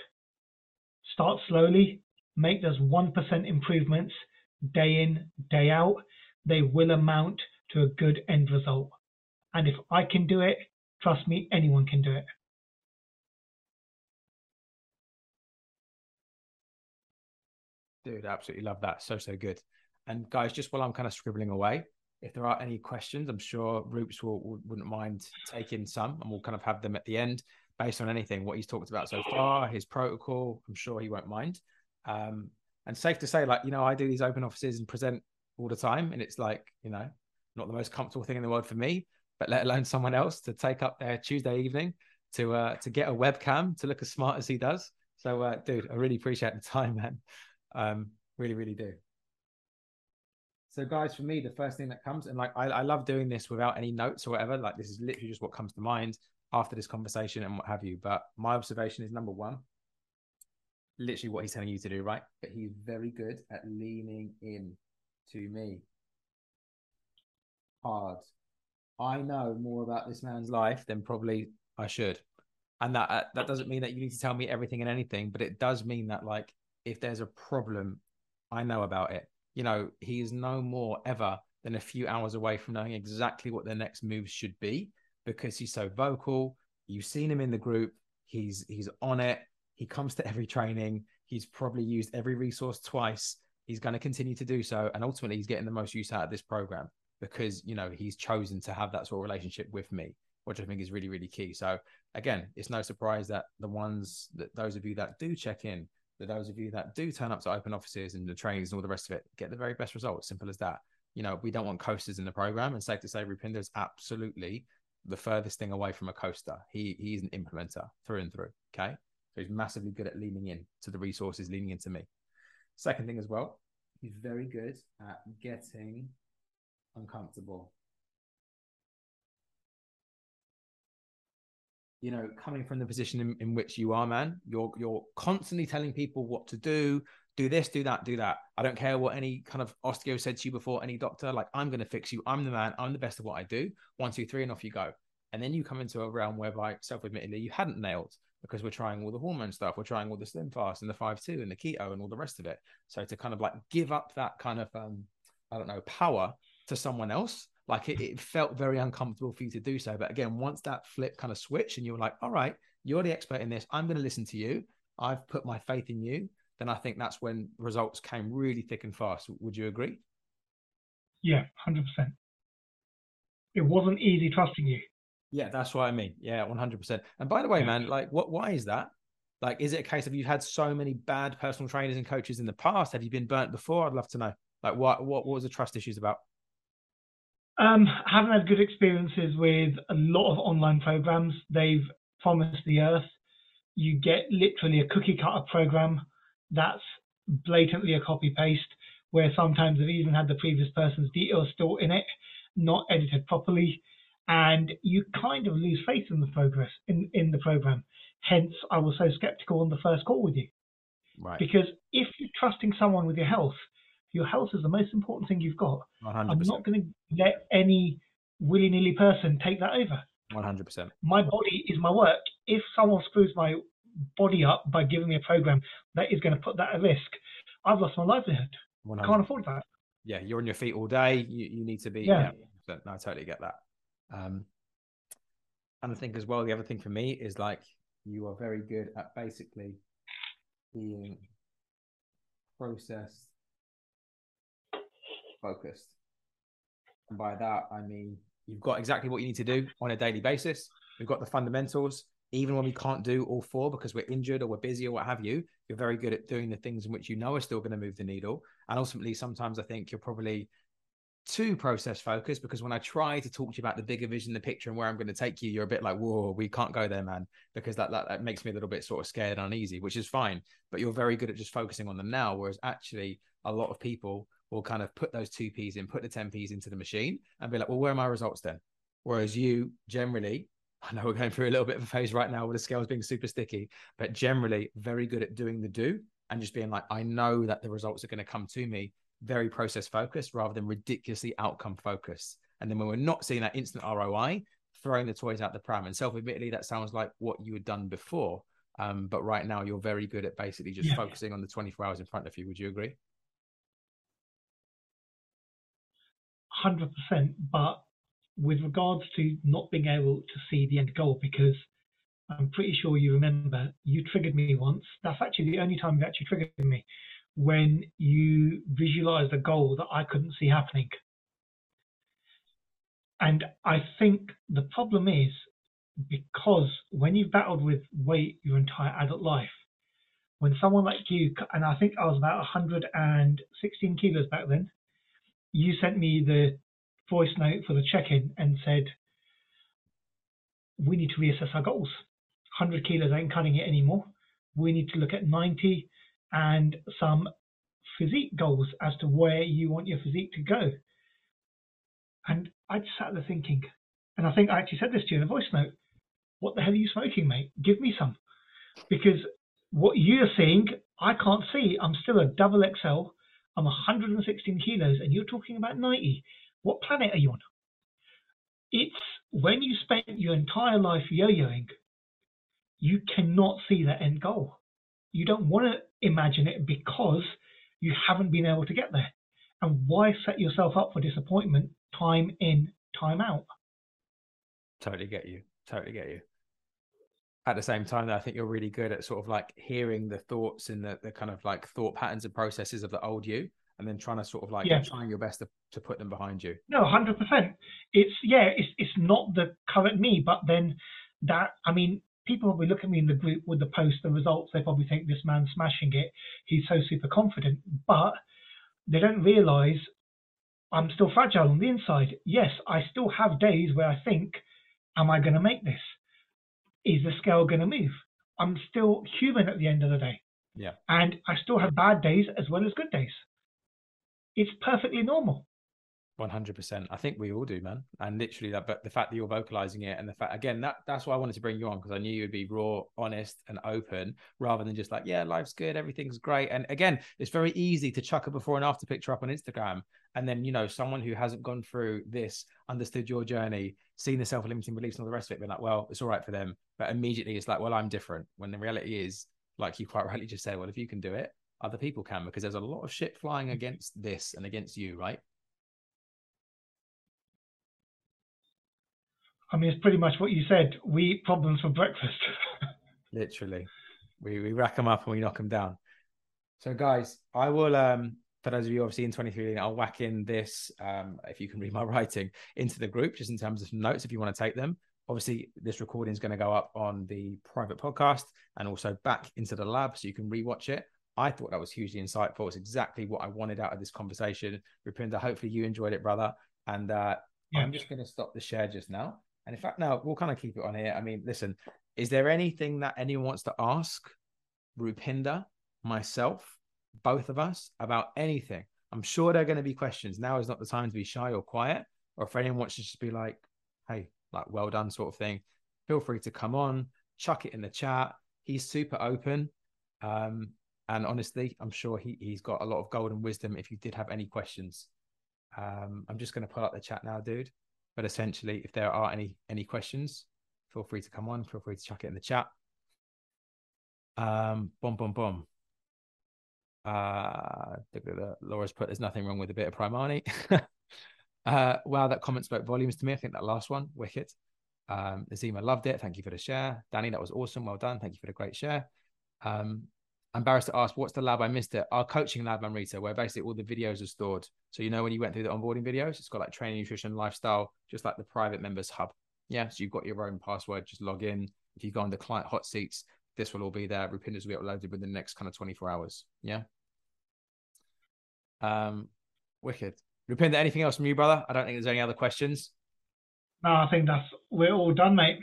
Start slowly, make those 1% improvements day in, day out. They will amount to a good end result. And if I can do it, trust me, anyone can do it. Dude, absolutely love that. So, so good. And guys, just while I'm kind of scribbling away, if there are any questions, I'm sure Roops will, wouldn't mind taking some and we'll kind of have them at the end based on anything, what he's talked about so far, his protocol. I'm sure he won't mind. Um, and safe to say, like, you know, I do these open offices and present all the time. And it's like, you know, not the most comfortable thing in the world for me, but let alone someone else to take up their Tuesday evening to uh, to get a webcam to look as smart as he does. So, uh, dude, I really appreciate the time, man. Um, really, really do. So, guys, for me, the first thing that comes, and like I, I love doing this without any notes or whatever. Like this is literally just what comes to mind after this conversation and what have you. But my observation is number one, literally what he's telling you to do, right? But he's very good at leaning in to me. Hard. I know more about this man's life than probably I should. And that uh, that doesn't mean that you need to tell me everything and anything, but it does mean that like if there's a problem, I know about it. You know, he is no more ever than a few hours away from knowing exactly what their next moves should be because he's so vocal. You've seen him in the group. He's he's on it. He comes to every training. He's probably used every resource twice. He's going to continue to do so, and ultimately, he's getting the most use out of this program because you know he's chosen to have that sort of relationship with me, which I think is really really key. So again, it's no surprise that the ones that those of you that do check in, that those of you that do turn up to open offices and the trainings and all the rest of it, get the very best results. Simple as that. You know, we don't want coasters in the program, and safe to say, Rupinder is absolutely the furthest thing away from a coaster. He he's an implementer through and through. Okay, so he's massively good at leaning in to the resources, leaning into me. Second thing as well, he's very good at getting uncomfortable. You know, coming from the position in, in which you are, man, you're you're constantly telling people what to do, do this, do that, do that. I don't care what any kind of osteo said to you before, any doctor, like I'm gonna fix you. I'm the man, I'm the best at what I do. One, two, three, and off you go. And then you come into a realm whereby self-admittedly you hadn't nailed because we're trying all the hormone stuff, we're trying all the SlimFast and the five two and the keto and all the rest of it. So to kind of like give up that kind of um, I don't know, power to someone else. Like it, it, felt very uncomfortable for you to do so. But again, once that flip kind of switched and you were like, all right, you're the expert in this. I'm going to listen to you. I've put my faith in you. Then I think that's when results came really thick and fast. Would you agree? Yeah, 100%. It wasn't easy trusting you. Yeah, that's what I mean. Yeah, 100%. And by the way, man, like what, why is that? Like, is it a case of you've had so many bad personal trainers and coaches in the past? Have you been burnt before? I'd love to know. Like, what, what, what was the trust issues about? Um, haven't had good experiences with a lot of online programs. They've promised the earth. You get literally a cookie cutter program that's blatantly a copy paste, where sometimes they've even had the previous person's details still in it, not edited properly, and you kind of lose faith in the progress in, in the program. Hence, I was so skeptical on the first call with you. Right. Because if you're trusting someone with your health, your health is the most important thing you've got. 100%. I'm not going to let any willy nilly person take that over. 100%. My body is my work. If someone screws my body up by giving me a program that is going to put that at risk, I've lost my livelihood. 100%. Can't afford that. Yeah, you're on your feet all day. You, you need to be. Yeah. yeah. No, I totally get that. Um, and I think as well, the other thing for me is like you are very good at basically being processed focused. And by that, I mean you've got exactly what you need to do on a daily basis. We've got the fundamentals. Even when we can't do all four because we're injured or we're busy or what have you, you're very good at doing the things in which you know are still going to move the needle. And ultimately, sometimes I think you're probably too process focused because when I try to talk to you about the bigger vision, the picture, and where I'm going to take you, you're a bit like, whoa, we can't go there, man, because that, that, that makes me a little bit sort of scared and uneasy, which is fine. But you're very good at just focusing on the now, whereas actually, a lot of people will kind of put those two P's in, put the 10 P's into the machine and be like, well, where are my results then? Whereas you generally, I know we're going through a little bit of a phase right now with the scales being super sticky, but generally very good at doing the do and just being like, I know that the results are going to come to me very process focused rather than ridiculously outcome focused. And then when we're not seeing that instant ROI, throwing the toys out the pram. And self admittedly, that sounds like what you had done before. Um, but right now, you're very good at basically just yeah. focusing on the 24 hours in front of you. Would you agree? 100%, but with regards to not being able to see the end goal, because I'm pretty sure you remember you triggered me once. That's actually the only time you actually triggered me when you visualized a goal that I couldn't see happening. And I think the problem is because when you've battled with weight your entire adult life, when someone like you, and I think I was about 116 kilos back then, you sent me the voice note for the check-in and said we need to reassess our goals. 100 kilos ain't cutting it anymore. We need to look at 90 and some physique goals as to where you want your physique to go. And I just sat there thinking, and I think I actually said this to you in a voice note what the hell are you smoking, mate? Give me some. Because what you're seeing, I can't see. I'm still a double XL I'm 116 kilos and you're talking about 90. What planet are you on? It's when you spend your entire life yo yoing, you cannot see that end goal. You don't want to imagine it because you haven't been able to get there. And why set yourself up for disappointment time in, time out? Totally get you. Totally get you. At the same time, though, I think you're really good at sort of like hearing the thoughts and the, the kind of like thought patterns and processes of the old you, and then trying to sort of like Yeah. trying your best to, to put them behind you. No, hundred percent. It's yeah, it's it's not the current me, but then that I mean, people probably look at me in the group with the post, the results. They probably think this man's smashing it. He's so super confident, but they don't realise I'm still fragile on the inside. Yes, I still have days where I think, "Am I going to make this? Is the scale going to move?" I'm still human at the end of the day. Yeah. And I still have bad days as well as good days. It's perfectly normal. One hundred percent. I think we all do, man. And literally that, but the fact that you're vocalizing it, and the fact again that that's why I wanted to bring you on because I knew you'd be raw, honest, and open, rather than just like, yeah, life's good, everything's great. And again, it's very easy to chuck a before and after picture up on Instagram, and then you know someone who hasn't gone through this, understood your journey, seen the self-limiting beliefs and all the rest of it, being like, well, it's all right for them, but immediately it's like, well, I'm different. When the reality is, like you quite rightly just said, well, if you can do it, other people can because there's a lot of shit flying against this and against you, right? I mean, it's pretty much what you said. We eat problems for breakfast. Literally, we we rack them up and we knock them down. So, guys, I will. Um, for those of you obviously in 23, I'll whack in this. Um, if you can read my writing into the group, just in terms of notes, if you want to take them. Obviously, this recording is going to go up on the private podcast and also back into the lab, so you can rewatch it. I thought that was hugely insightful. It's exactly what I wanted out of this conversation. Rupinder, hopefully you enjoyed it, brother. And uh, Yeah. I'm just going to stop the share just now. And in fact, now we'll kind of keep it on here. I mean, listen, is there anything that anyone wants to ask Rupinder, myself, both of us about anything? I'm sure there are going to be questions. Now is not the time to be shy or quiet. Or if anyone wants to just be like, hey, like, well done, sort of thing, feel free to come on, chuck it in the chat. He's super open. Um, and honestly, I'm sure he, he's got a lot of golden wisdom if you did have any questions. Um, I'm just going to pull up the chat now, dude. But essentially, if there are any any questions, feel free to come on. Feel free to chuck it in the chat. Um, boom, boom, boom. Uh. Laura's put there's nothing wrong with a bit of Primani. uh, wow, that comment spoke volumes to me. I think that last one, wicked. Um, Azima loved it. Thank you for the share. Danny, that was awesome. Well done. Thank you for the great share. Um, embarrassed to ask, what's the lab? I missed it. Our coaching lab, Amrita, where basically all the videos are stored. So you know when you went through the onboarding videos, it's got like training, nutrition, lifestyle, just like the private members hub. Yeah, so you've got your own password. Just log in. If you go on the client hot seats, this will all be there. Rupinder's will be uploaded within the next kind of 24 hours. Yeah. Um, wicked. Rupinder, anything else from you, brother? I don't think there's any other questions. no, I think that's we're all done, mate.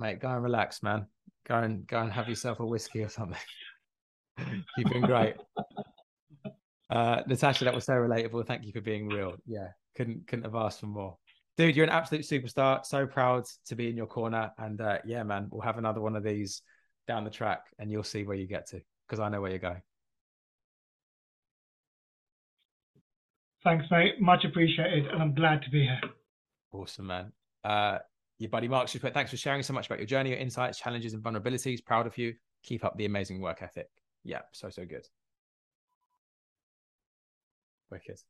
Mate, go and relax, man. Go and go and have yourself a whiskey or something. You've been great. Uh, Natasha, that was so relatable. Thank you for being real. Yeah, couldn't couldn't have asked for more. Dude, you're an absolute superstar. So proud to be in your corner. And uh, yeah, man, we'll have another one of these down the track and you'll see where you get to because I know where you're going. Thanks, mate. Much appreciated, and I'm glad to be here. Awesome, man. Uh, your buddy Mark just put, thanks for sharing so much about your journey, your insights, challenges, and vulnerabilities. Proud of you. Keep up the amazing work ethic. Yeah, so, so good. Wicked.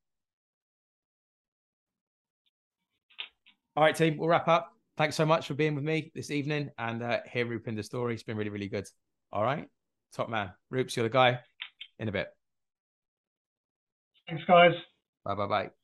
All right, team, we'll wrap up. Thanks so much for being with me this evening and uh, hearing Rupinder's story. It's been really, really good. All right. Top man. Roops, you're the guy. In a bit. Thanks, guys. Bye bye bye.